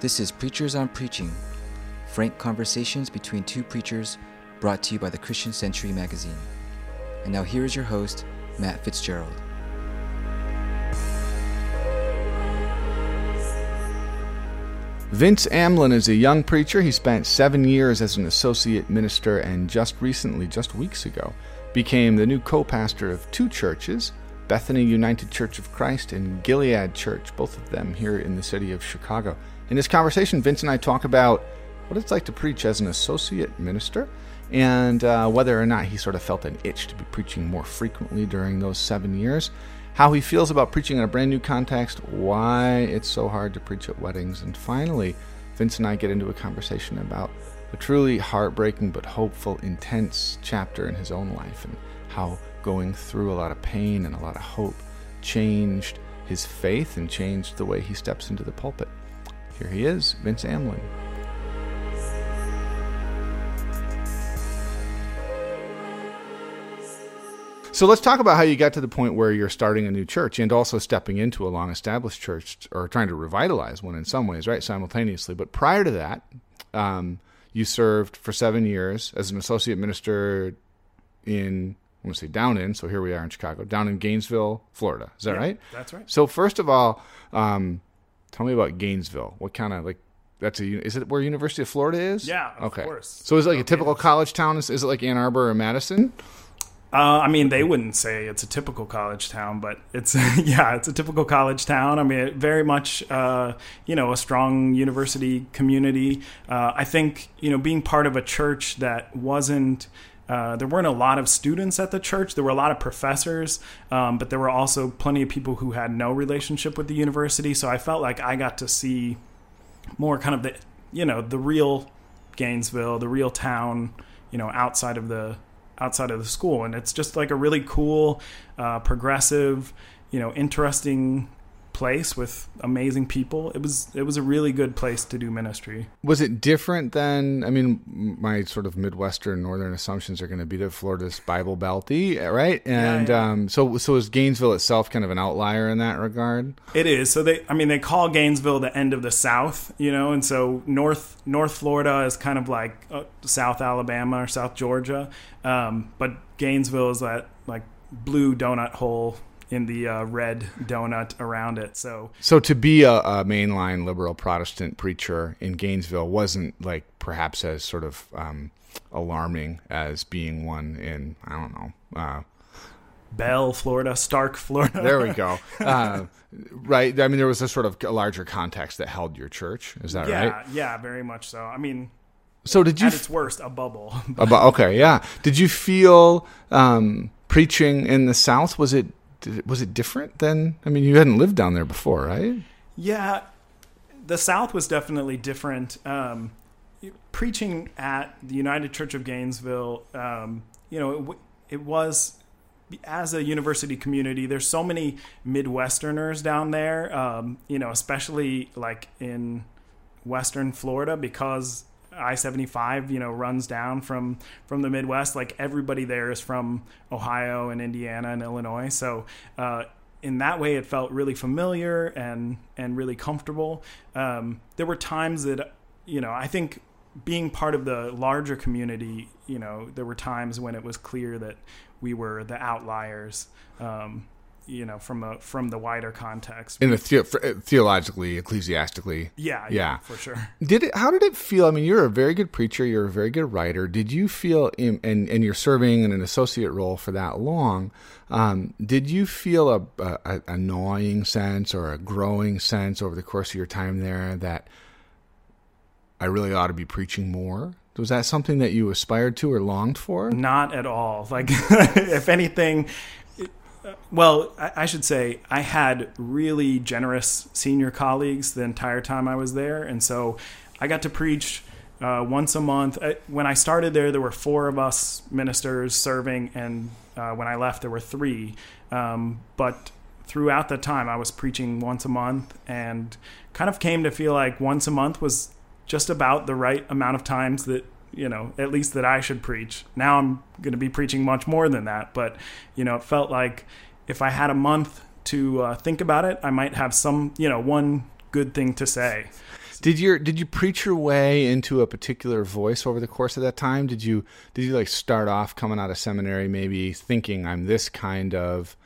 This is Preachers on Preaching, frank conversations between two preachers brought to you by the Christian Century magazine. And now here is your host, Matt Fitzgerald. Vince Amlin is a young preacher. He spent seven years as an associate minister and just recently, just weeks ago, became the new co pastor of two churches Bethany United Church of Christ and Gilead Church, both of them here in the city of Chicago. In this conversation, Vince and I talk about what it's like to preach as an associate minister and uh, whether or not he sort of felt an itch to be preaching more frequently during those seven years, how he feels about preaching in a brand new context, why it's so hard to preach at weddings, and finally, Vince and I get into a conversation about a truly heartbreaking but hopeful, intense chapter in his own life and how going through a lot of pain and a lot of hope changed his faith and changed the way he steps into the pulpit. Here he is, Vince Amlin. So let's talk about how you got to the point where you're starting a new church and also stepping into a long established church or trying to revitalize one in some ways, right? Simultaneously. But prior to that, um, you served for seven years as an associate minister in, I want to say down in, so here we are in Chicago, down in Gainesville, Florida. Is that Yeah, right? That's right. So first of all, um, tell me about Gainesville. What kind of like that's a is it where University of Florida is? Yeah, of okay. course. So is it like a typical college town? Is, is it like Ann Arbor or Madison? Uh, I mean, they wouldn't say it's a typical college town, but it's yeah, it's a typical college town. I mean, very much uh, you know a strong university community. Uh, I think you know being part of a church that wasn't. Uh, there weren't a lot of students at the church. There were a lot of professors, um, but there were also plenty of people who had no relationship with the university. So I felt like I got to see more kind of the you know the real Gainesville, the real town, you know, outside of the outside of the school, and it's just like a really cool, uh, progressive, you know, interesting place with amazing people. It was it was a really good place to do ministry. Was it different than? I mean, my sort of Midwestern Northern assumptions are going to be that Florida's Bible Belty, right? And yeah. Um, so so is Gainesville itself kind of an outlier in that regard? It is. So they I mean they call Gainesville the end of the South, you know, and so North North Florida is kind of like uh, South Alabama or South Georgia. Um, but Gainesville is that like blue donut hole in the uh, red donut around it. So So to be a, a mainline liberal Protestant preacher in Gainesville wasn't like perhaps as sort of um, alarming as being one in I don't know. Uh, Bell, Florida, Starke, Florida. there we go. Uh, right. I mean, there was a sort of a larger context that held your church. Is that yeah, right? yeah, very much so. I mean, So did you? at its worst, a bubble. about okay, yeah. Did you feel um, preaching in the South was it did was it different than? I mean, you hadn't lived down there before, right? Yeah, the South was definitely different. Um, preaching at the United Church of Gainesville, um, you know, it, it was as a university community. There's so many Midwesterners down there, um, you know, especially like in Western Florida because I seventy five, you know, runs down from from the Midwest. Like everybody there is from Ohio and Indiana and Illinois. So uh, in that way, it felt really familiar and and really comfortable. Um, there were times that you know I think being part of the larger community, you know, there were times when it was clear that we were the outliers. Um, you know, from a from the wider context. In a the- uh, theologically, ecclesiastically. yeah, yeah, Yeah. for sure. Did it? How did it feel? I mean, you're a very good preacher. You're a very good writer. Did you feel, in, and and you're serving in an associate role for that long? Um, did you feel a, a a gnawing sense or a growing sense over the course of your time there that I really ought to be preaching more? Was that something that you aspired to or longed for? Not at all. Like, if anything, well, I, should say I had really generous senior colleagues the entire time I was there, and so I got to preach uh, once a month. Uh, When I started there, there were four of us ministers serving, and uh, when I left, there were three. Um, but throughout the time, I was preaching once a month, and kind of came to feel like once a month was just about the right amount of times that you know at least that I should preach. Now I'm going to be preaching much more than that, but you know it felt like if I had a month to uh, think about it, I might have some you know one good thing to say. Did your did you preach your way into a particular voice over the course of that time? Did you did you like start off coming out of seminary maybe thinking I'm this kind of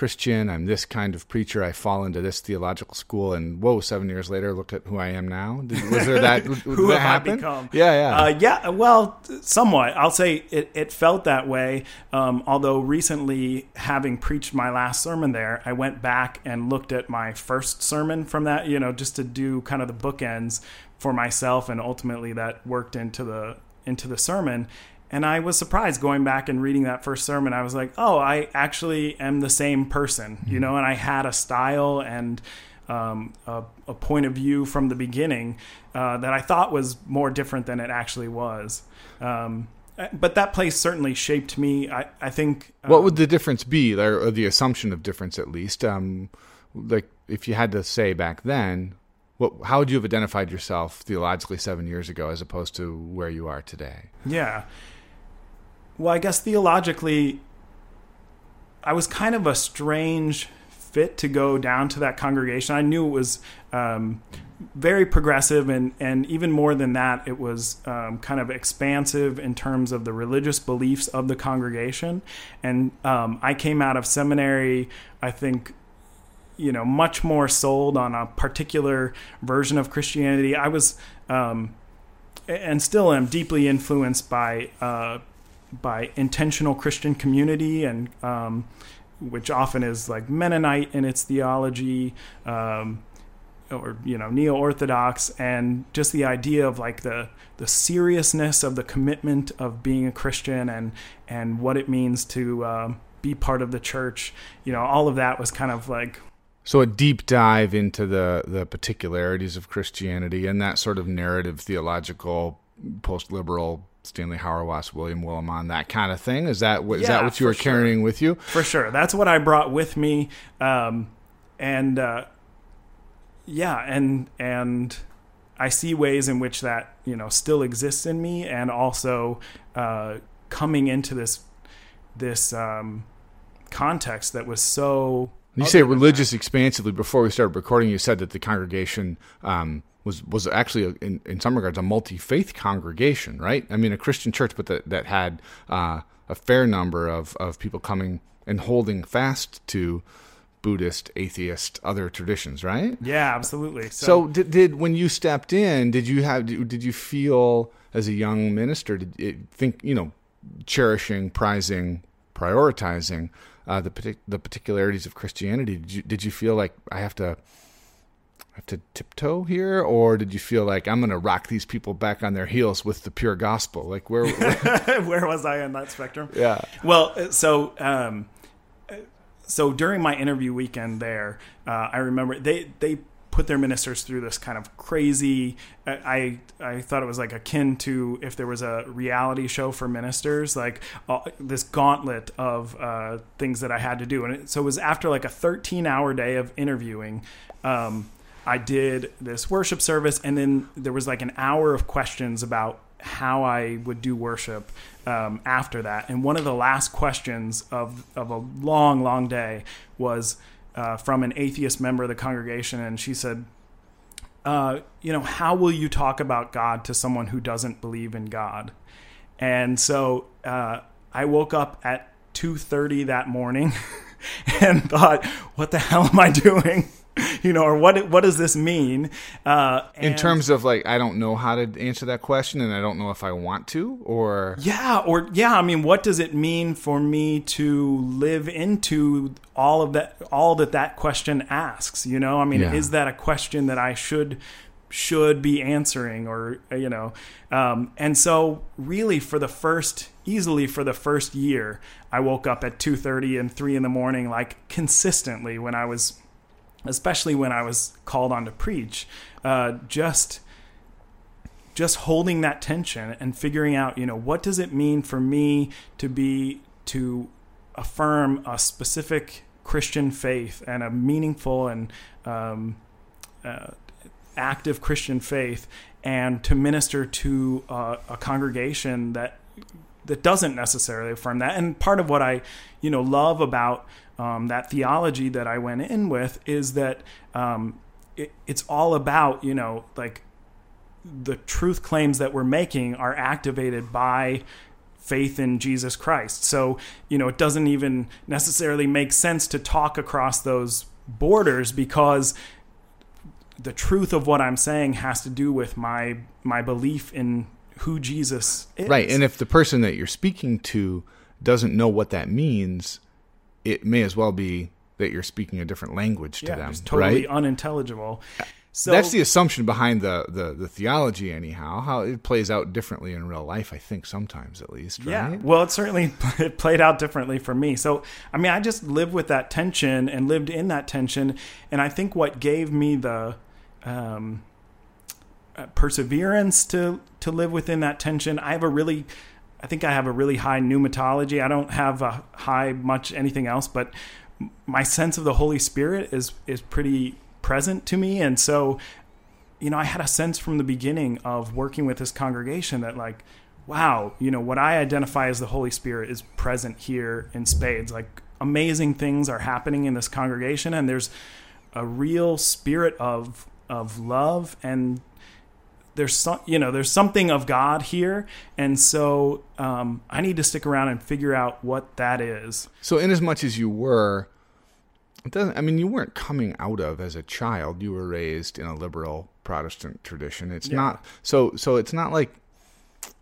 Christian, I'm this kind of preacher, I fall into this theological school, and whoa, seven years later, look at who I am now. Did, was there that? who that have happen? I become? Yeah, yeah, uh, yeah. Well, somewhat. I'll say it, it felt that way. Um, although recently, having preached my last sermon there, I went back and looked at my first sermon from that. You know, just to do kind of the bookends for myself, and ultimately that worked into the into the sermon. And I was surprised going back and reading that first sermon. I was like, oh, I actually am the same person, you mm-hmm. know, and I had a style and um, a, a, point of view from the beginning uh, that I thought was more different than it actually was. Um, but that place certainly shaped me. I, I think. Um, what would the difference be, or the assumption of difference at least? Um, like, if you had to say back then, what, how would you have identified yourself theologically seven years ago as opposed to where you are today? Yeah. Well, I guess theologically, I was kind of a strange fit to go down to that congregation. I knew it was um, very progressive, and, and even more than that, it was um, kind of expansive in terms of the religious beliefs of the congregation. And um, I came out of seminary, I think, you know, much more sold on a particular version of Christianity. I was, um, and still am deeply influenced by uh, by intentional Christian community and um, which often is like Mennonite in its theology, um, or you know neo orthodox, and just the idea of like the the seriousness of the commitment of being a Christian and and what it means to uh, be part of the church. You know, all of that was kind of like so a deep dive into the the particularities of Christianity and that sort of narrative theological post liberal Stanley Hauerwas, William Willimon, that kind of thing. Is that what, yeah, is that what you were sure. carrying with you? For sure, that's what I brought with me, um, and uh, yeah, and and I see ways in which that you know still exists in me, and also uh, coming into this this um, context that was so. You say religious expansively. Before we started recording, you said that the congregation um, was was actually a, in in some regards a multi faith congregation, right? I mean, a Christian church, but that that had uh, a fair number of of people coming and holding fast to Buddhist, atheist, other traditions, right? Yeah, absolutely. So, so did, did when you stepped in, did you have did you feel as a young minister, did you think you know cherishing, prizing, prioritizing uh, the partic- the particularities of Christianity? Did you did you feel like I have to have to tiptoe here, or did you feel like I'm going to rock these people back on their heels with the pure gospel? Like where where, where was I on that spectrum? Yeah. Well, uh, so um, so during my interview weekend there, uh, I remember they they put their ministers through this kind of crazy. Uh, I I thought it was like akin to if there was a reality show for ministers, like uh, this gauntlet of uh, things that I had to do. And it, so it was after like a 13 hour day of interviewing. Um, I did this worship service, and then there was like an hour of questions about how I would do worship um, after that. And one of the last questions of of a long, long day was uh, from an atheist member of the congregation, and she said, uh, "You know, how will you talk about God to someone who doesn't believe in God?" And so uh, I woke up at two thirty that morning and thought, "What the hell am I doing?" you know, or what what does this mean? Uh, in terms of like, I don't know how to answer that question, and I don't know if I want to, or yeah, or yeah. I mean, what does it mean for me to live into all of that, all that that question asks? You know, I mean, yeah. is that a question that I should should be answering, or you know, um, and so really for the first easily for the first year i woke up at 2.30 and 3 in the morning like consistently when i was especially when I was called on to preach, uh, just just holding that tension and figuring out, you know, what does it mean for me to be to affirm a specific Christian faith and a meaningful and um, uh, active Christian faith and to minister to uh, a congregation that that doesn't necessarily affirm that. And part of what I, you know, love about um, that theology that I went in with is that um, it, it's all about, you know, like the truth claims that we're making are activated by faith in Jesus Christ. So, you know, it doesn't even necessarily make sense to talk across those borders because the truth of what I'm saying has to do with my my belief in who Jesus is. Right. And if the person that you're speaking to doesn't know what that means, it may as well be that you're speaking a different language to yeah, them. It's totally right? unintelligible. So That's the assumption behind the, the, the theology, anyhow. How it plays out differently in real life, I think, sometimes at least. Right? Yeah, well, it certainly it played out differently for me. So, I mean, I just lived with that tension and lived in that tension, and I think what gave me the um, uh, perseverance to to live within that tension. I have a really, I think I have a really high pneumatology. I don't have a high much anything else, but my sense of the Holy Spirit is is pretty present to me, and so you know, I had a sense from the beginning of working with this congregation that like, wow, you know, what I identify as the Holy Spirit is present here in spades. Like amazing things are happening in this congregation and there's a real spirit of of love and there's some you know there's something of God here and so um, I need to stick around and figure out what that is. So, in as much as you were, it doesn't. I mean, you weren't coming out of as a child. You were raised in a liberal Protestant tradition. It's Yeah. not so. So it's not like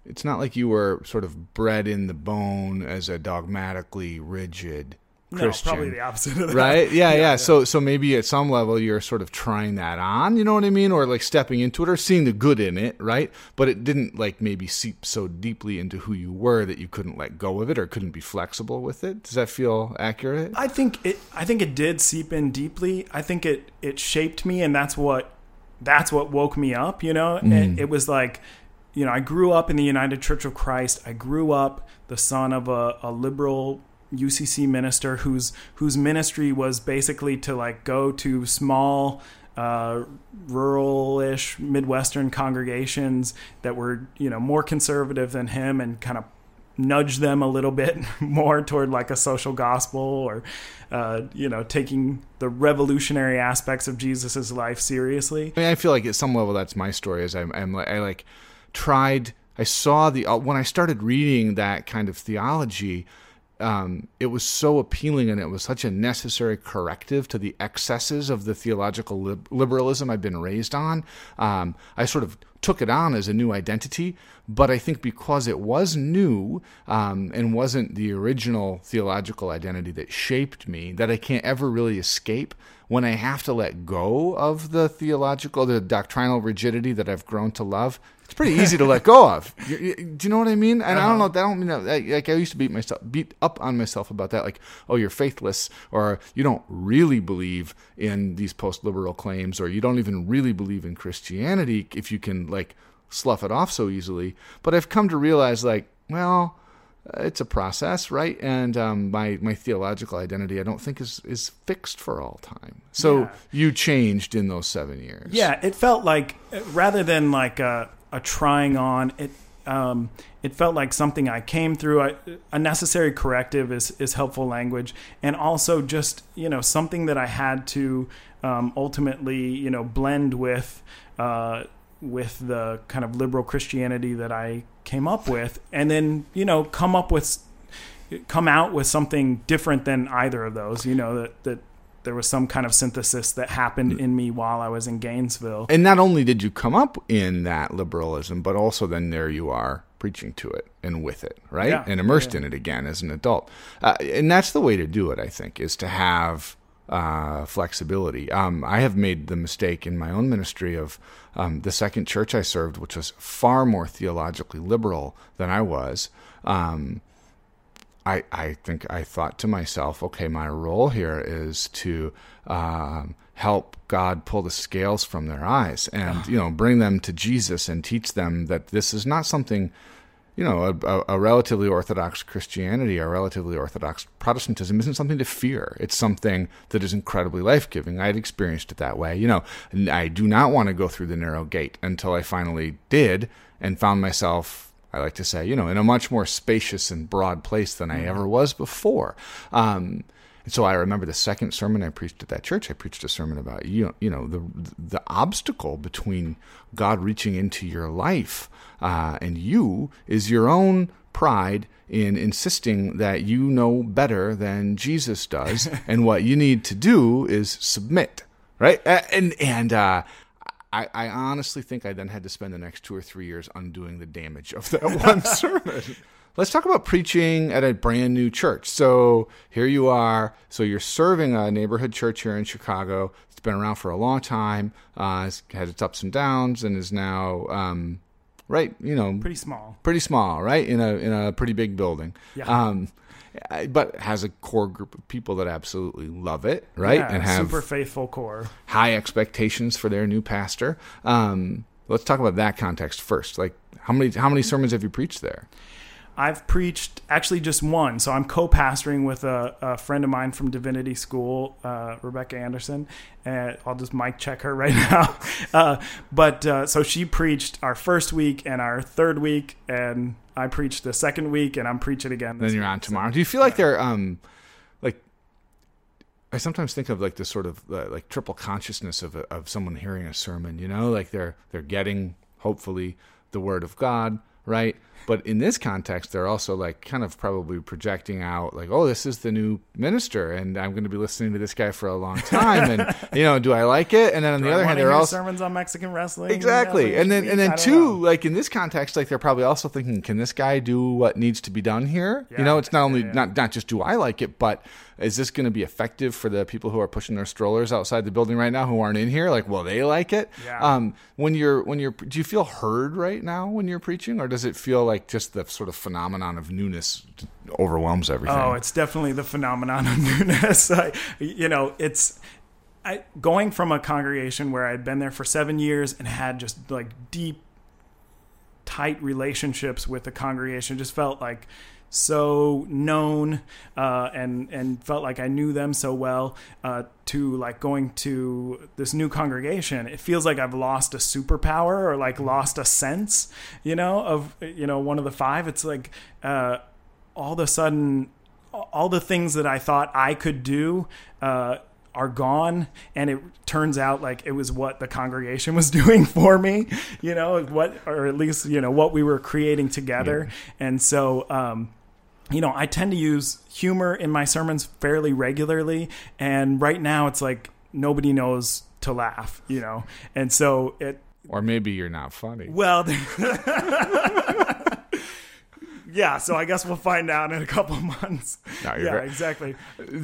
it's not like you were sort of bred in the bone as a dogmatically rigid Christian. No, probably the opposite of that. right yeah, yeah so so maybe at some level you're sort of trying that on you know what i mean or like stepping into it or seeing the good in it right but it didn't like maybe seep so deeply into who you were that you couldn't let go of it or couldn't be flexible with it does that feel accurate I think it. I think it did seep in deeply. I think it it shaped me, and that's what that's what woke me up. You know, mm. and it was like, you know, I grew up in the United Church of Christ. I grew up the son of a, a liberal UCC minister whose whose ministry was basically to like go to small. Uh, rural-ish Midwestern congregations that were, you know, more conservative than him, and kind of nudge them a little bit more toward like a social gospel or uh, you know taking the revolutionary aspects of Jesus's life seriously. I mean, I feel like at some level that's my story. Is I'm, I'm like, I like tried. I saw the uh, when I started reading that kind of theology. Um, it was so appealing and it was such a necessary corrective to the excesses of the theological lib- liberalism I've been raised on. Um, I sort of took it on as a new identity, but I think because it was new um, and wasn't the original theological identity that shaped me, that I can't ever really escape when I have to let go of the theological, the doctrinal rigidity that I've grown to love, it's pretty easy to let go of. You- you- Do you know what I mean? And I don't uh-huh. know. I don't mean that. Like like, I used to beat myself, beat up on myself about that. Like, oh, you're faithless, or you don't really believe in these post-liberal claims, or you don't even really believe in Christianity if you can like slough it off so easily. But I've come to realize, like, well, uh, it's a process, right? And um, my my theological identity, I don't think is is fixed for all time. So Yeah. you changed in those seven years. Yeah, it felt like uh, rather than like a, a trying on it. Um, it felt like something I came through. I, a necessary corrective is is helpful language, and also just you know something that I had to um, ultimately you know blend with uh, with the kind of liberal Christianity that I came up with, and then you know come up with come out with something different than either of those. You know that that there was some kind of synthesis that happened in me while I was in Gainesville. And not only did you come up in that liberalism, but also then there you are preaching to it and with it, right? Yeah. And immersed in it again as an adult. Uh, and that's the way to do it, I think, is to have uh, flexibility. Um, I have made the mistake in my own ministry of um, the second church I served, which was far more theologically liberal than I was. Um, I, I think I thought to myself, okay, my role here is to um, help God pull the scales from their eyes and you know bring them to Jesus and teach them that this is not something you know, a, a, relatively orthodox Christianity or relatively orthodox Protestantism isn't something to fear. It's something that is incredibly life giving. I had experienced it that way. You know, I do not want to go through the narrow gate until I finally did and found myself, I like to say, you know, in a much more spacious and broad place than I mm-hmm. ever was before. Um, and so I remember the second sermon I preached at that church. I preached a sermon about you know, you know the the obstacle between God reaching into your life uh, and you is your own pride in insisting that you know better than Jesus does, and what you need to do is submit, right? And and uh, I, I, honestly think I then had to spend the next two or three years undoing the damage of that one sermon. Let's talk about preaching at a brand new church. So here you are. So you're serving a neighborhood church here in Chicago. It's been around for a long time. Uh, it's had its ups and downs, and is now um, right. You know, pretty small. Pretty small, right? In a in a pretty big building. Yeah. Um, but has a core group of people that absolutely love it, right? Yeah, and have super faithful core. High expectations for their new pastor. Um, let's talk about that context first. Like, how many how many sermons have you preached there? I've preached actually just one. So I'm co-pastoring with a, a friend of mine from Divinity School, uh, Rebecca Anderson, and I'll just mic check her right now. Uh, but uh, so she preached our first week and our third week, and I preached the second week, and I'm preaching again. Then you're on tomorrow. Do you feel like they're um, like? I sometimes think of like this sort of uh, like triple consciousness of of someone hearing a sermon. You know, like they're they're getting hopefully the word of God right? But in this context, they're also like kind of probably projecting out like, oh, this is the new minister, and I'm going to be listening to this guy for a long time, and you know, do I like it? And then on do the I other hand, they're also sermons on Mexican wrestling, exactly. And then and then two, know. like in this context, like they're probably also thinking, can this guy do what needs to be done here? Yeah. You know, it's not only yeah. not not just do I like it, but is this going to be effective for the people who are pushing their strollers outside the building right now who aren't in here? Like, will they like it? Yeah. Um, when you're when you're, do you feel heard right now when you're preaching, or does it feel like just the sort of phenomenon of newness overwhelms everything? Oh, it's definitely the phenomenon of newness. I, you know, it's. I, going from a congregation where I'd been there for seven years and had just like deep, tight relationships with the congregation, just felt like so known uh, and and felt like I knew them so well uh, to like going to this new congregation. It feels like I've lost a superpower or like lost a sense you know of you know one of the five. It's like uh, all of a sudden all the things that I thought I could do uh, are gone and it turns out like it was what the congregation was doing for me you know what or at least you know what we were creating together. Yeah. and so um you know, I tend to use humor in my sermons fairly regularly, and right now it's like nobody knows to laugh, you know, and so it. Or maybe you're not funny. Well, yeah. So I guess we'll find out in a couple months. No, yeah, right. exactly.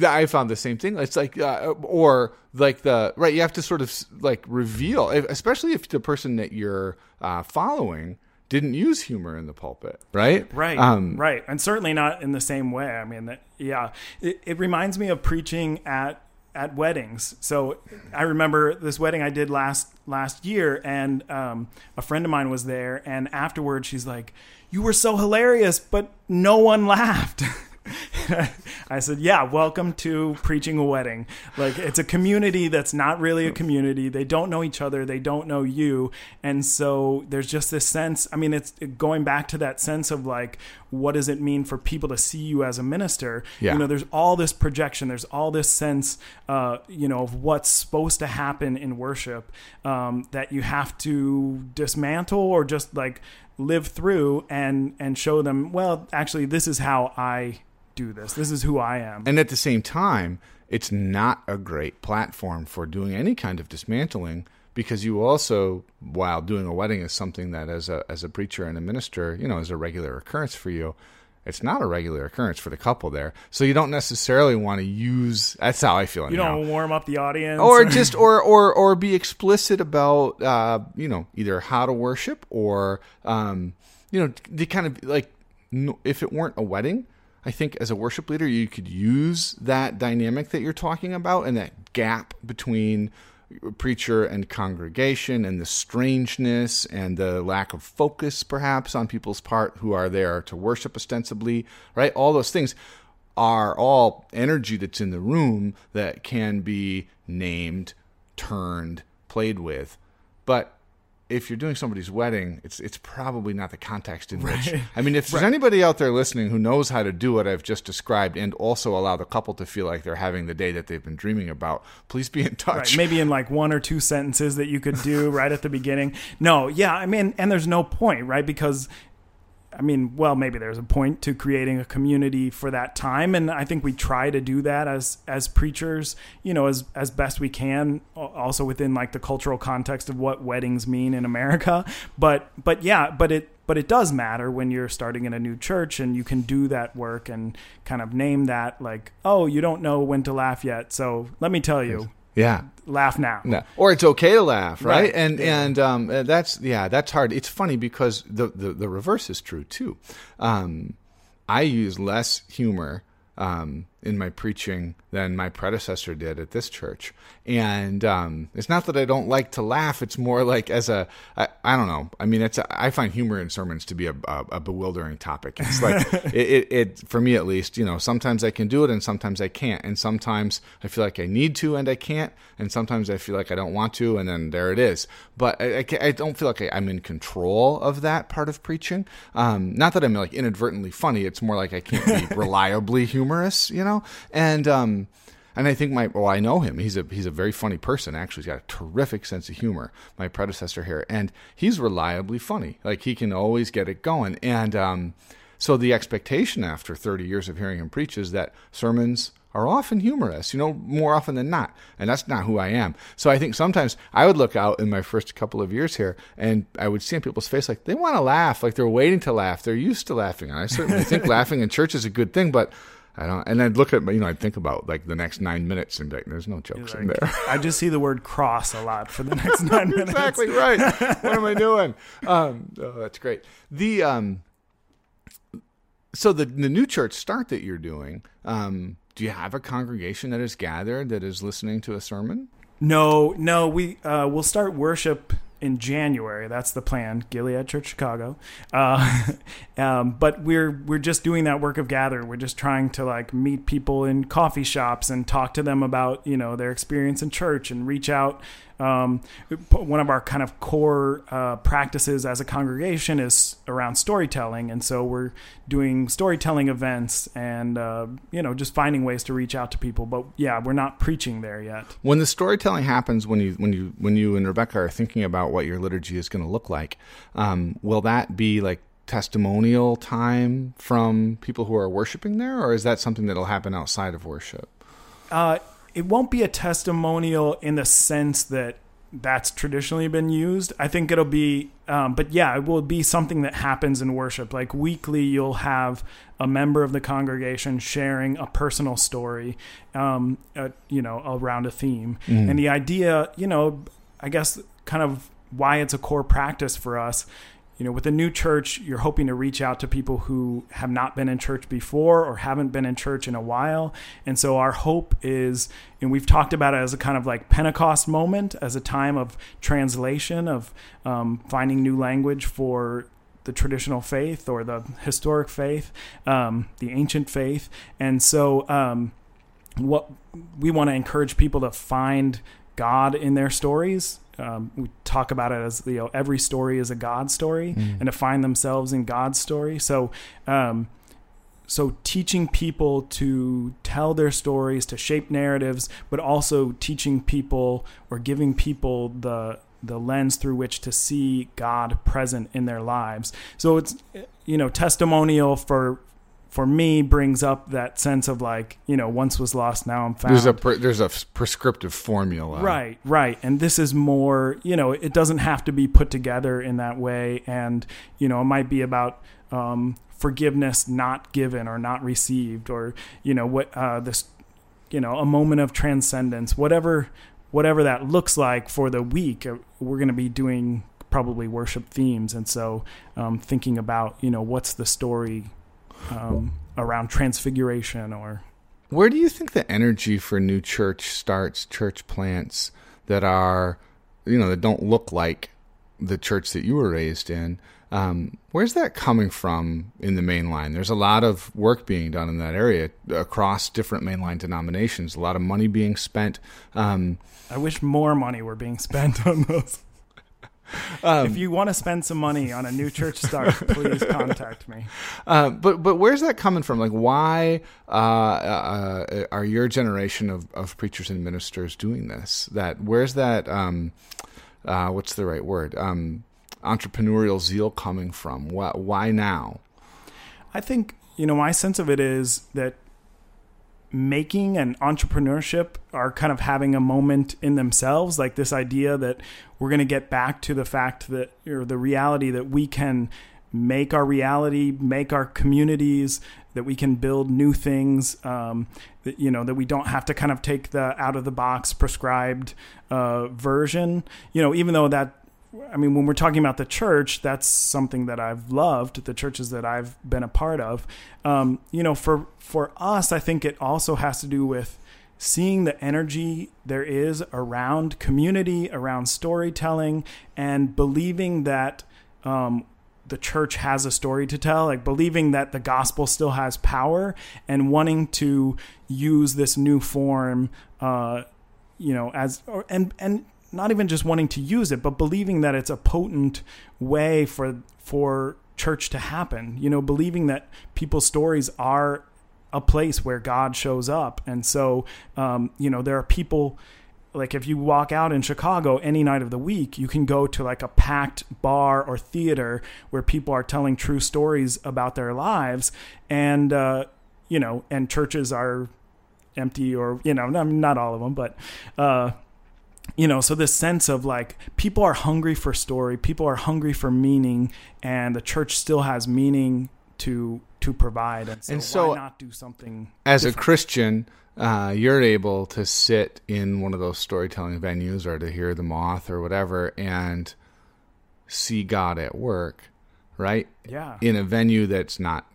I found the same thing. It's like, uh, or like the right. You have to sort of like reveal, especially if the person that you're uh, following didn't use humor in the pulpit, right? Right, um, right, and certainly not in the same way. I mean, that, yeah, it, it reminds me of preaching at at weddings. So I remember this wedding I did last last year, and um, a friend of mine was there, and afterwards she's like, "You were so hilarious, but no one laughed." I said, "Yeah, welcome to preaching a wedding. Like it's a community that's not really a community. They don't know each other. They don't know you, and so there's just this sense. I mean, it's going back to that sense of like, what does it mean for people to see you as a minister? Yeah. You know, there's all this projection. There's all this sense, uh, you know, of what's supposed to happen in worship um, that you have to dismantle or just like live through and and show them well actually this is how i do this. This is who I am. And at the same time, it's not a great platform for doing any kind of dismantling because you also, while doing a wedding is something that as a as a preacher and a minister, you know, is a regular occurrence for you. It's not a regular occurrence for the couple there, so you don't necessarily want to use. That's how I feel. You don't warm up the audience, or just or or or be explicit about, uh, you know, either how to worship or, um, you know, the kind of like if it weren't a wedding, I think as a worship leader, you could use that dynamic that you're talking about and that gap between preacher and congregation and the strangeness and the lack of focus perhaps on people's part who are there to worship ostensibly right? All those things are all energy that's in the room that can be named turned played with. But if you're doing somebody's wedding, it's it's probably not the context in which. I mean, if there's Right. anybody out there listening who knows how to do what I've just described and also allow the couple to feel like they're having the day that they've been dreaming about, please be in touch. Right, maybe in like one or two sentences that you could do right at the beginning. No, yeah, I mean, and there's no point, right? Because, I mean, well, maybe there's a point to creating a community for that time, and I think we try to do that as as preachers, you know, as as best we can, also within like the cultural context of what weddings mean in America. But but yeah, but it but it does matter when you're starting in a new church and you can do that work and kind of name that like, oh, you don't know when to laugh yet, so let me tell you yeah. Laugh now. No. Or it's okay to laugh, right? Right. And Yeah. and um, uh, that's yeah, that's hard. It's funny because the the, the reverse is true too. Um, I use less humor um, in my preaching than my predecessor did at this church, and um, it's not that I don't like to laugh. It's more like as a I, I don't know. I mean, it's a, I find humor in sermons to be a, a, a bewildering topic. It's like it, it, it for me at least. You know, sometimes I can do it and sometimes I can't, and sometimes I feel like I need to and I can't, and sometimes I feel like I don't want to, and then there it is. But I, I, I don't feel like I, I'm in control of that part of preaching. Um, not that I'm like inadvertently funny. It's more like I can't be reliably humorous, you know. And um, and I think my well, I know him. He's a he's a very funny person. Actually, he's got a terrific sense of humor. My predecessor here, and he's reliably funny. Like he can always get it going. And um, so the expectation after 30 years of hearing him preach is that sermons are often humorous, you know, more often than not. And that's not who I am. So I think sometimes I would look out in my first couple of years here and I would see on people's face like they want to laugh, like they're waiting to laugh. They're used to laughing. And I certainly think laughing in church is a good thing, but I don't. And I'd look at, you know, I'd think about like the next nine minutes and be like, there's no jokes in there. I just see the word cross a lot for the next nine minutes. exactly right. What am I doing? Um, oh, that's great. The um, so the the new church start that you're doing. Um, do you have a congregation that is gathered that is listening to a sermon? No, no, we uh, we'll start worship in January. That's the plan. Gilead Church Chicago. Uh, um, but we're we're just doing that work of gather. We're just trying to like meet people in coffee shops and talk to them about you know their experience in church and reach out. Um, one of our kind of core uh, practices as a congregation is around storytelling, and so we're doing storytelling events and uh, you know just finding ways to reach out to people. But yeah, we're not preaching there yet. When the storytelling happens, when you when you when you and Rebecca are thinking about what your liturgy is going to look like, um, will that be like testimonial time from people who are worshiping there, or is that something that'll happen outside of worship? Uh, it won't be a testimonial in the sense that that's traditionally been used. I think it'll be, um, but yeah, it will be something that happens in worship. Like weekly, you'll have a member of the congregation sharing a personal story, um, uh, you know, around a theme. And the idea, you know, I guess kind of why it's a core practice for us you know, with a new church, you're hoping to reach out to people who have not been in church before or haven't been in church in a while. And so our hope is, and we've talked about it as a kind of like Pentecost moment, as a time of translation, of um, finding new language for the traditional faith or the historic faith, um, the ancient faith. And so, um, what we want to encourage people to find God in their stories. Um, we talk about it as you know every story is a God story, and to find themselves in God's story. So, um, so teaching people to tell their stories, to shape narratives, but also teaching people or giving people the the lens through which to see God present in their lives. So it's you know testimonial for for me brings up that sense of like you know once was lost now I'm found. There's a pre- there's a prescriptive formula, Right, right. And this is more, you know, it doesn't have to be put together in that way. And, you know, it might be about um, forgiveness not given or not received or, you know, what uh, this, you know, a moment of transcendence, whatever, whatever that looks like for the week. uh, We're going to be doing probably worship themes. And so um, thinking about, you know, what's the story um, around transfiguration or Where do you think the energy for new church starts, church plants? that are, you know, that don't look like the church that you were raised in. Um, where's that coming from in the mainline? There's a lot of work being done in that area across different mainline denominations. A lot of money being spent. Um, I wish more money were being spent on those. Um, if you want to spend some money on a new church start, please contact me. Uh, but but where's that coming from? Like, why uh, uh, are your generation of, of preachers and ministers doing this? That where's that? Um, uh, what's the right word? Um, entrepreneurial zeal coming from? Why, why now? I think you know my sense of it is that making and entrepreneurship are kind of having a moment in themselves like this idea that we're going to get back to the fact that or the reality that we can make our reality make our communities that we can build new things um, that you know that we don't have to kind of take the out of the box prescribed uh, version. You know even though that I mean, when we're talking about the church, that's something that I've loved. The churches that I've been a part of, um, you know, for for us, I think it also has to do with seeing the energy there is around community, around storytelling, and believing that um, the church has a story to tell, like believing that the gospel still has power, and wanting to use this new form, uh, you know, as or, and and not even just wanting to use it, but believing that it's a potent way for for church to happen. You know, believing that people's stories are a place where God shows up, and so um, you know there are people. Like if you walk out in Chicago any night of the week, you can go to like a packed bar or theater where people are telling true stories about their lives, and uh, you know, and churches are empty or you know, not all of them, but uh, you know, so this sense of like people are hungry for story, people are hungry for meaning, and the church still has meaning to to provide. And so, and so why not do something? As different? a Christian, uh, you're able to sit in one of those storytelling venues or to hear the moth or whatever and see God at work, right? Yeah. In a venue that's not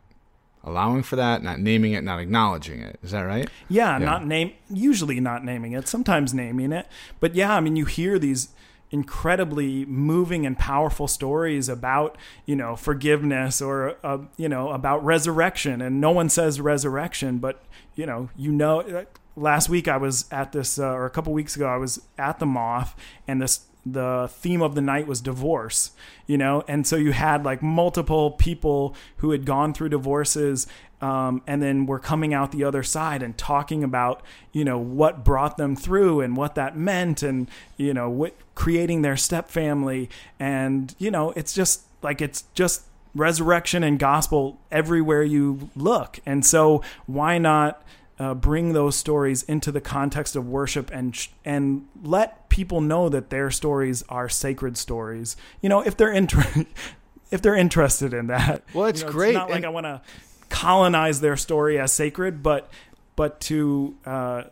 allowing for that, not naming it, not acknowledging it. Is that right? Yeah, yeah, not name usually not naming it, sometimes naming it. But yeah, I mean you hear these incredibly moving and powerful stories about, you know, forgiveness or uh, you know, about resurrection and no one says resurrection, but you know, you know last week I was at this uh, or a couple weeks ago I was at the Moth and this the theme of the night was divorce, you know, and so you had like multiple people who had gone through divorces um, and then were coming out the other side and talking about you know what brought them through and what that meant and you know what creating their step family. And you know it's just like it's just resurrection and gospel everywhere you look. And so why not uh, bring those stories into the context of worship and and let people know that their stories are sacred stories. You know, if they're inter- if they're interested in that. Well, it's you know, great. It's not like and- I want to colonize their story as sacred, but but to uh,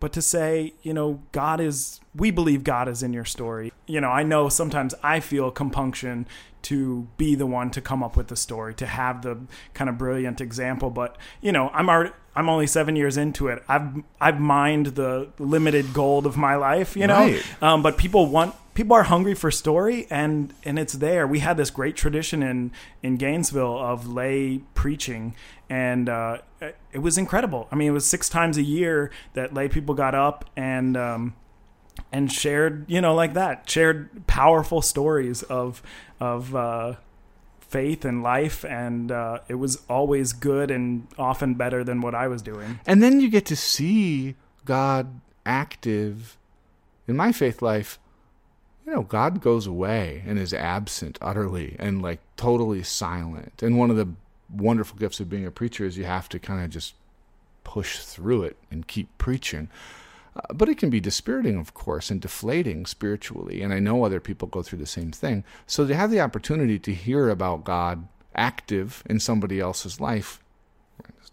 but to say, you know, God is, we believe God is in your story. You know, I know sometimes I feel compunction to be the one to come up with the story, to have the kind of brilliant example. But you know, I'm already, I'm only seven years into it. I've I've mined the limited gold of my life, you know. Right. Um, but people want people are hungry for story, and and it's there. We had this great tradition in in Gainesville of lay preaching, and uh, it was incredible. I mean, it was six times a year that lay people got up and. Um, and shared, you know, like that, shared powerful stories of of uh, faith and life, and uh, it was always good and often better than what I was doing. And then you get to see God active in my faith life. You know, God goes away and is absent utterly and like totally silent. And one of the wonderful gifts of being a preacher is you have to kind of just push through it and keep preaching. Uh, but it can be dispiriting, of course, and deflating spiritually. And I know other people go through the same thing. So to have the opportunity to hear about God active in somebody else's life,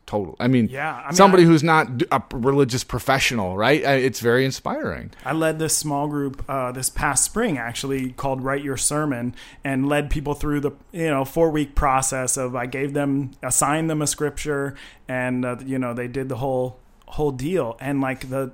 total. I mean, yeah, I mean, somebody I, who's not a religious professional, right? It's very inspiring. I led this small group uh, this past spring, actually called "Write Your Sermon," and led people through the you know four week process of I gave them assigned them a scripture, and uh, you know they did the whole whole deal, and like the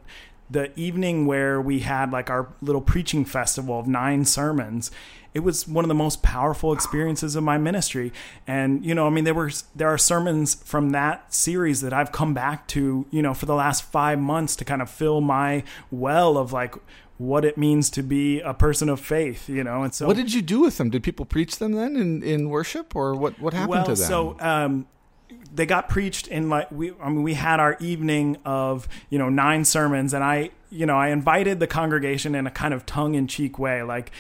the evening where we had like our little preaching festival of nine sermons it was one of the most powerful experiences of my ministry. And you know i mean there were there are sermons from that series that i've come back to you know for the last five months to kind of fill my well of like what it means to be a person of faith you know and so what did you do with them? Did people preach them then in, in worship or what what happened well, to them? so um they got preached in like we I mean we had our evening of you know nine sermons and I you know I invited the congregation in a kind of tongue in cheek way like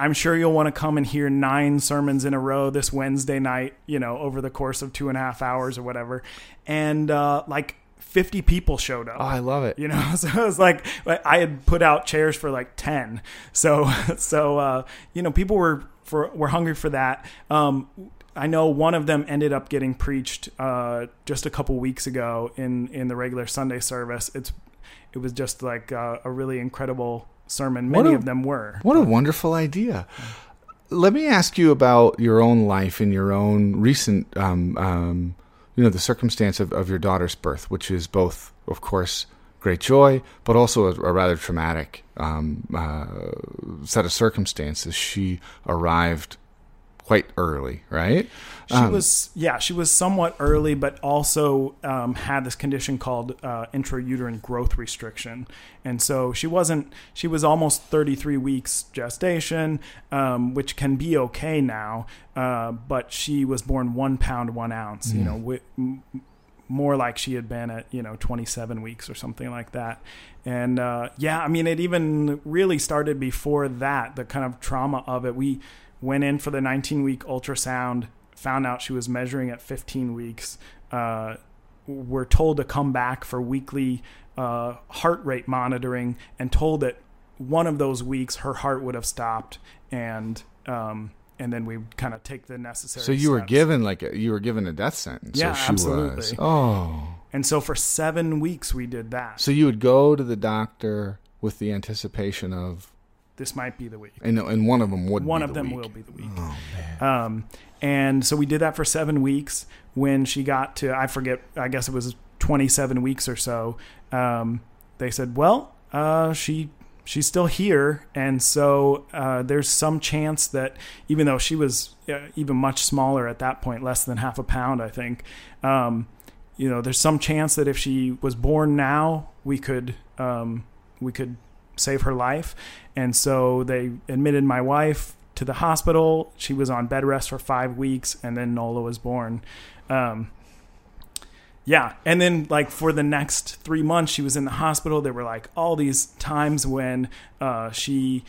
I'm sure you'll want to come and hear nine sermons in a row this Wednesday night you know over the course of two and a half hours or whatever and uh, like 50 people showed up. Oh, I love it. You know, so it was like I had put out chairs for like 10. So so uh, you know, people were for were hungry for that. Um, I know one of them ended up getting preached uh, just a couple weeks ago in in the regular Sunday service. It's it was just like uh, a really incredible sermon. Many a, of them were. What a wonderful idea. Let me ask you about your own life and your own recent, um, um, you know, the circumstance of, of your daughter's birth, which is both, of course, great joy, but also a, a rather traumatic um, uh, set of circumstances. She arrived quite early, right? She um, was, yeah, she was somewhat early, but also um, had this condition called uh, intrauterine growth restriction, and so she wasn't. She was almost 33 weeks gestation, um, which can be okay now, uh, but she was born one pound one ounce. Mm. You know, w- more like she had been at you know 27 weeks or something like that and uh, yeah i mean it even really started before that the kind of trauma of it we went in for the 19 week ultrasound, found out she was measuring at 15 weeks. Uh, were told to come back for weekly uh, heart rate monitoring and told that one of those weeks her heart would have stopped and um, and then we kind of take the necessary. So you steps. were given like a, you were given a death sentence. Yeah, so absolutely. Was. Oh, and so for seven weeks we did that. So you would go to the doctor with the anticipation of this might be the week. And, and one of them would one of the them week. will be the week. Oh man. Um, and so we did that for seven weeks. When she got to, I forget, I guess it was 27 weeks or so. Um, they said, well, uh, she she's still here, and so uh, there's some chance that even though she was uh, even much smaller at that point, less than half a pound, I think. Um, you know, there's some chance that if she was born now, we could um, we could save her life. And so they admitted my wife to the hospital. She was on bed rest for five weeks, and then Nola was born. Um, yeah, and then like for the next three months, she was in the hospital. There were like all these times when uh, she,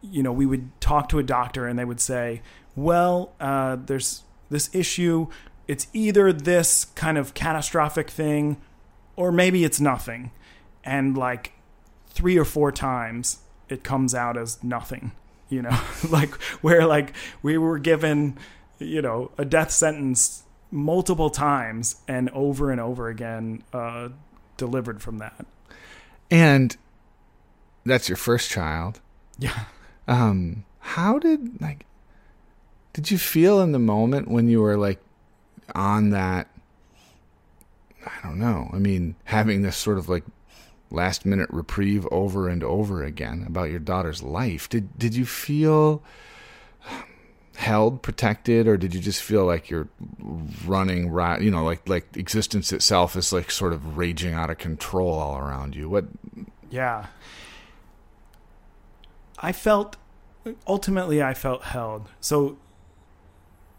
you know, we would talk to a doctor, and they would say, "Well, uh, there's this issue. It's either this kind of catastrophic thing, or maybe it's nothing." And like three or four times it comes out as nothing you know? Like where like we were given you know a death sentence multiple times and over and over again uh, delivered from that. And that's your first child. Yeah. Um how did like did you feel in the moment when you were like on that i don't know i mean having this sort of like last minute reprieve over and over again about your daughter's life. Did did you feel held, protected, or did you just feel like you're running right? You know, like like existence itself is like sort of raging out of control all around you. What? Yeah, I felt ultimately I felt held. So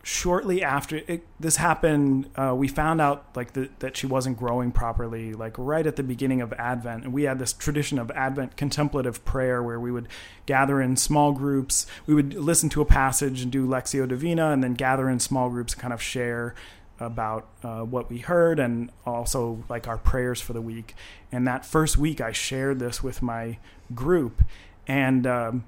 shortly after it, this happened, uh, we found out like the, that she wasn't growing properly, like right at the beginning of Advent. And we had this tradition of Advent contemplative prayer where we would gather in small groups. We would listen to a passage and do Lectio Divina, and then gather in small groups and kind of share about uh, what we heard and also like our prayers for the week. And that first week, I shared this with my group, and um,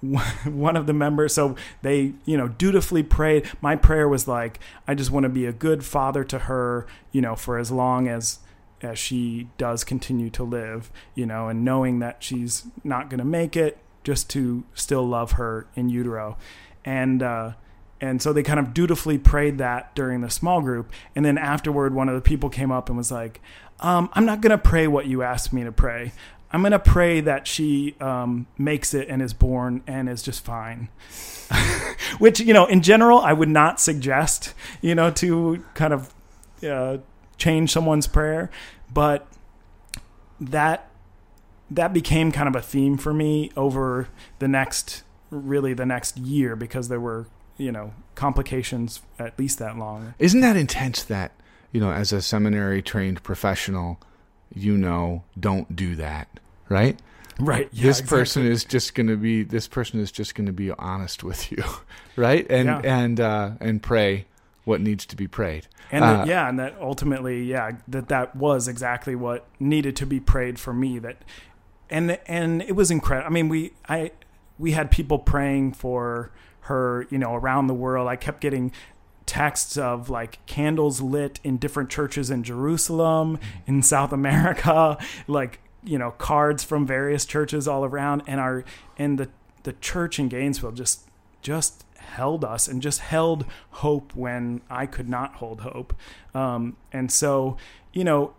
one of the members. So they you know dutifully prayed. My prayer was like i just want to be a good father to her you know for as long as as she does continue to live you know and knowing that she's not going to make it just to still love her in utero. And uh and so they kind of dutifully prayed that during the small group. And then afterward one of the people came up and was like um, i'm not going to pray what you asked me to pray I'm gonna pray that she um, makes it and is born and is just fine. Which you know, in general, I would not suggest you know to kind of uh, change someone's prayer, but that that became kind of a theme for me over the next really the next year because there were you know complications at least that long. Isn't that intense? That you know, as a seminary trained professional, you know, don't do that, right? Right. Yeah, this exactly. person is just going to be. This person is just going to be honest with you, right? And Yeah. and uh, and pray what needs to be prayed. and Uh, that, yeah, and that ultimately, yeah, that that was exactly what needed to be prayed for me. That, and and it was incredible. I mean, we I we had people praying for her, you know, around the world. I kept getting texts of like candles lit in different churches in Jerusalem, in South America, like you know, cards from various churches all around, and our and the the church in Gainesville just just held us and just held hope when I could not hold hope. Um, and so, you know,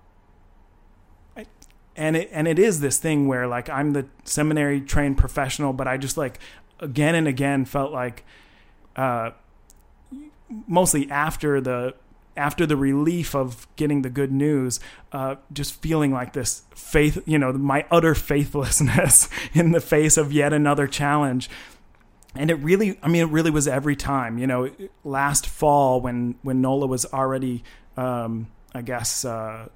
and it and it is this thing where like I'm the seminary trained professional, but I just like again and again felt like, uh, mostly after the after the relief of getting the good news, uh, just feeling like this faith, you know, my utter faithlessness in the face of yet another challenge. And it really i mean it really was every time you know last fall when when nola was already um i guess uh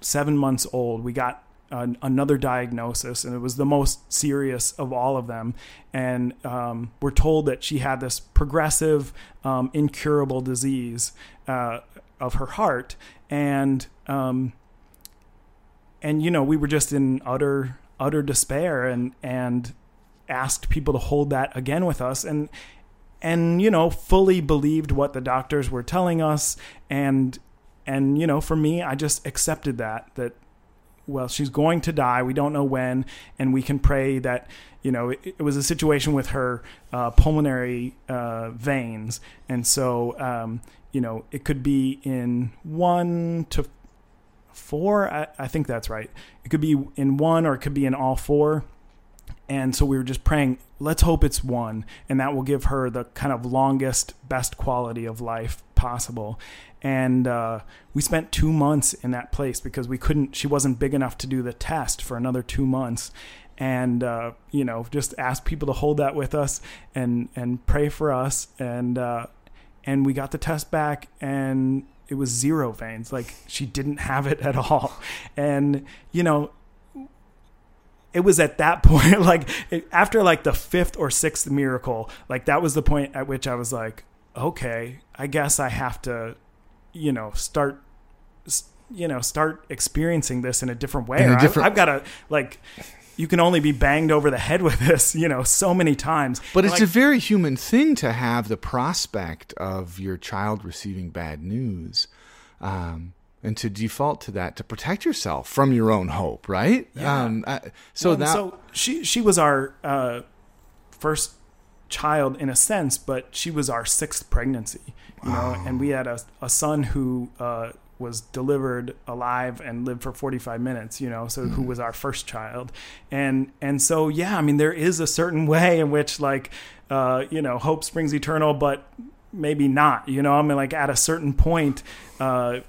seven months old we got an, another diagnosis and it was the most serious of all of them. And um, we're told that she had this progressive um, incurable disease uh, of her heart. And um, and you know we were just in utter utter despair and and asked people to hold that again with us. And and you know fully believed what the doctors were telling us. And and you know for me I just accepted that that well she's going to die. We don't know when. And we can pray that you know it, it was a situation with her uh, pulmonary uh, veins. And so um, you know it could be in one to four. I, I think that's right. It could be in one or it could be in all four. And so we were just praying let's hope it's one. And that will give her the kind of longest best quality of life possible and uh, we spent two months in that place because we couldn't she wasn't big enough to do the test for another two months. And uh, you know just ask people to hold that with us and and pray for us. And uh, and we got the test back and it was zero veins. Like she didn't have it at all. And you know it was at that point like it, after like the fifth or sixth miracle like that was the point at which i was like okay i guess i have to you know start you know start experiencing this in a different way a different- I've got to like you can only be banged over the head with this you know so many times But it's like, a very human thing to have the prospect of your child receiving bad news, um, and to default to that to protect yourself from your own hope, right? Yeah. Um, I, so Well, that so she she was our uh, first child in a sense, but she was our sixth pregnancy. You know, and we had a, a son who uh, was delivered alive and lived for 45 minutes. You know, so who was our first child, and and so yeah, I mean, there is a certain way in which like uh, you know hope springs eternal, but maybe not. You know, I mean, like at a certain point. Uh,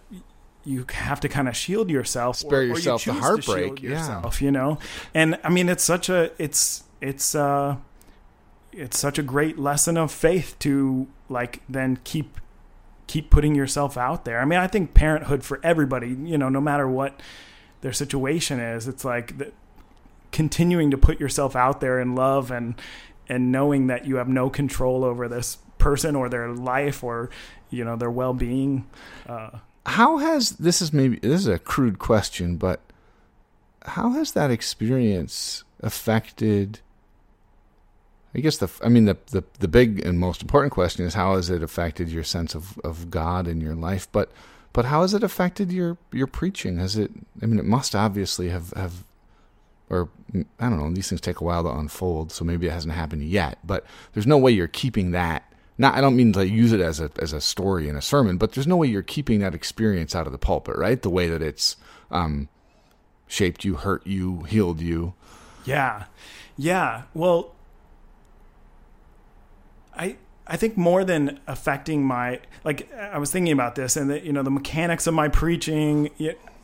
you have to kind of shield yourself, Spare or- or you yourself the heartbreak, shield yeah. yourself, you know. And I mean, it's such a it's it's uh it's such a great lesson of faith to like then keep keep putting yourself out there. I mean, I think parenthood for everybody, you know, no matter what their situation is, it's like the, continuing to put yourself out there in love and and knowing that you have no control over this person or their life or you know their well-being. Uh, how has this is maybe this is a crude question, but how has that experience affected? I guess the I mean the, the the big and most important question is how has it affected your sense of, of God in your life? But but how has it affected your your preaching? Has it? I mean, it must obviously have have or I don't know. These things take a while to unfold, so maybe it hasn't happened yet. But there's no way you're keeping that. Not, I don't mean to use it as a as a story in a sermon, but there's no way you're keeping that experience out of the pulpit, right? The way that it's um, shaped you, hurt you, healed you. Yeah. Yeah. Well, I I think more than affecting my like I was thinking about this and that you know the mechanics of my preaching.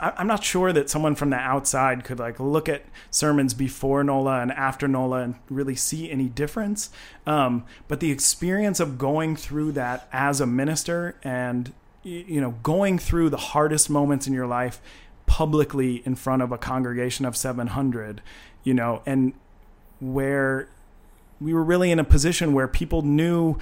I'm not sure that someone from the outside could like look at sermons before Nola and after Nola and really see any difference. Um, but the experience of going through that as a minister and you know going through the hardest moments in your life publicly in front of a congregation of 700, you know, and where we were really in a position where people knew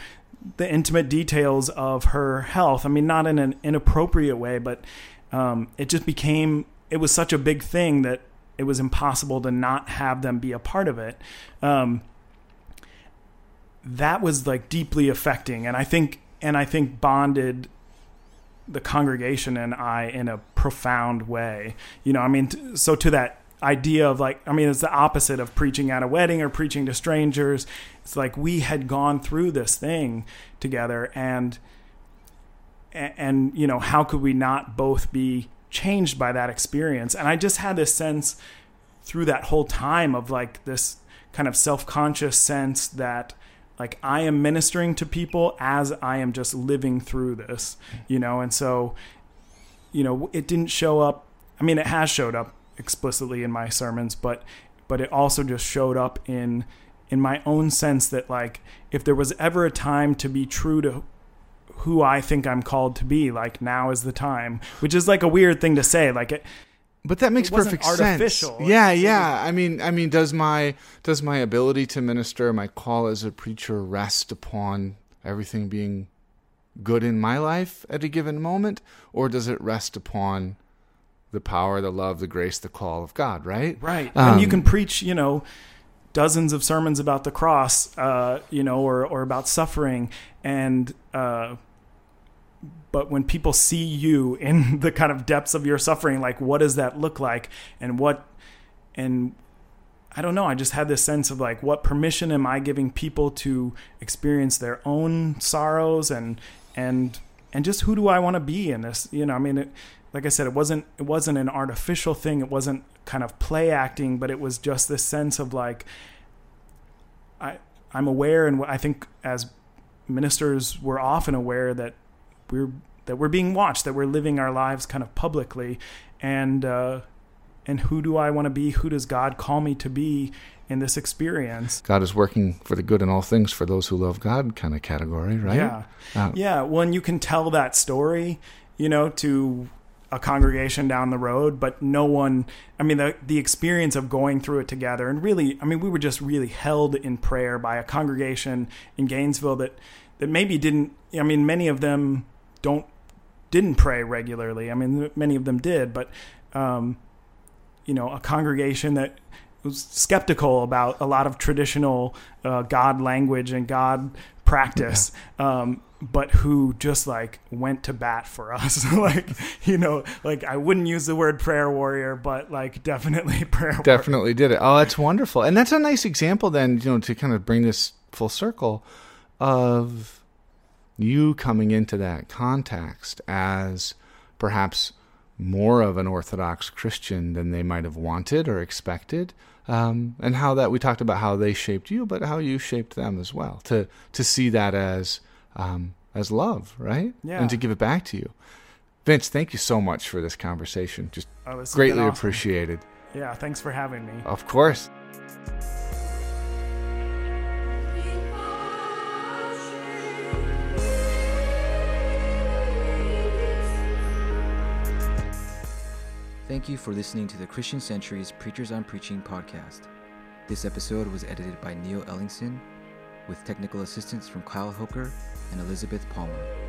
the intimate details of her health. I mean, not in an inappropriate way, but um, it just became it was such a big thing that it was impossible to not have them be a part of it. Um, that was like deeply affecting, and I think and I think bonded the congregation and I in a profound way. You know, I mean, so to that idea of like, I mean, it's the opposite of preaching at a wedding or preaching to strangers. It's like we had gone through this thing together and, and, you know, how could we not both be changed by that experience? And I just had this sense through that whole time of like this kind of self conscious sense that, like I am ministering to people as I am just living through this, you know, and so, you know, it didn't show up. I mean, it has showed up explicitly in my sermons, but but it also just showed up in in my own sense that like if there was ever a time to be true to who I think I'm called to be, like now is the time, which is like a weird thing to say. Like it, but that makes perfect sense. Yeah, yeah. I mean, I mean, does my does my ability to minister, my call as a preacher, rest upon everything being good in my life at a given moment, or does it rest upon the power, the love, the grace, the call of God? Right. Right. Um, and you can preach, you know, dozens of sermons about the cross, uh, you know, or or about suffering, and uh, but when people see you in the kind of depths of your suffering like what does that look like and what and I don't know. I just had this sense of like, what permission am I giving people to experience their own sorrows and and and just who do I want to be in this? You know, I mean, it, like I said, it wasn't it wasn't an artificial thing. It wasn't kind of play acting, but it was just this sense of like, I I'm aware, and I think as ministers, we're often aware that we're that we're being watched, that we're living our lives kind of publicly, and uh, and who do I want to be? Who does God call me to be in this experience? God is working for the good in all things for those who love God, kind of category, right? Yeah, uh, yeah. When you can tell that story, you know, to a congregation down the road, but no one. I mean, the the experience of going through it together, and really, I mean, we were just really held in prayer by a congregation in Gainesville that that maybe didn't. I mean, many of them don't didn't pray regularly. I mean, many of them did, but um, you know, a congregation that was skeptical about a lot of traditional uh, God language and God practice, yeah. um, but who just like went to bat for us. like, you know, like I wouldn't use the word prayer warrior, but like definitely prayer. Definitely warrior. did it. Oh, that's wonderful, and that's a nice example. Then you know to kind of bring this full circle of you coming into that context as perhaps more of an Orthodox Christian than they might have wanted or expected, um, and how that we talked about how they shaped you, but how you shaped them as well. To to see that as um, as love, right? Yeah. And to give it back to you. Vince, thank you so much for this conversation. Just oh, greatly awesome. appreciated. Yeah, thanks for having me. Of course. Thank you for listening to the Christian Century's Preachers on Preaching podcast. This episode was edited by Neil Ellingson with technical assistance from Kyle Hooker and Elizabeth Palmer.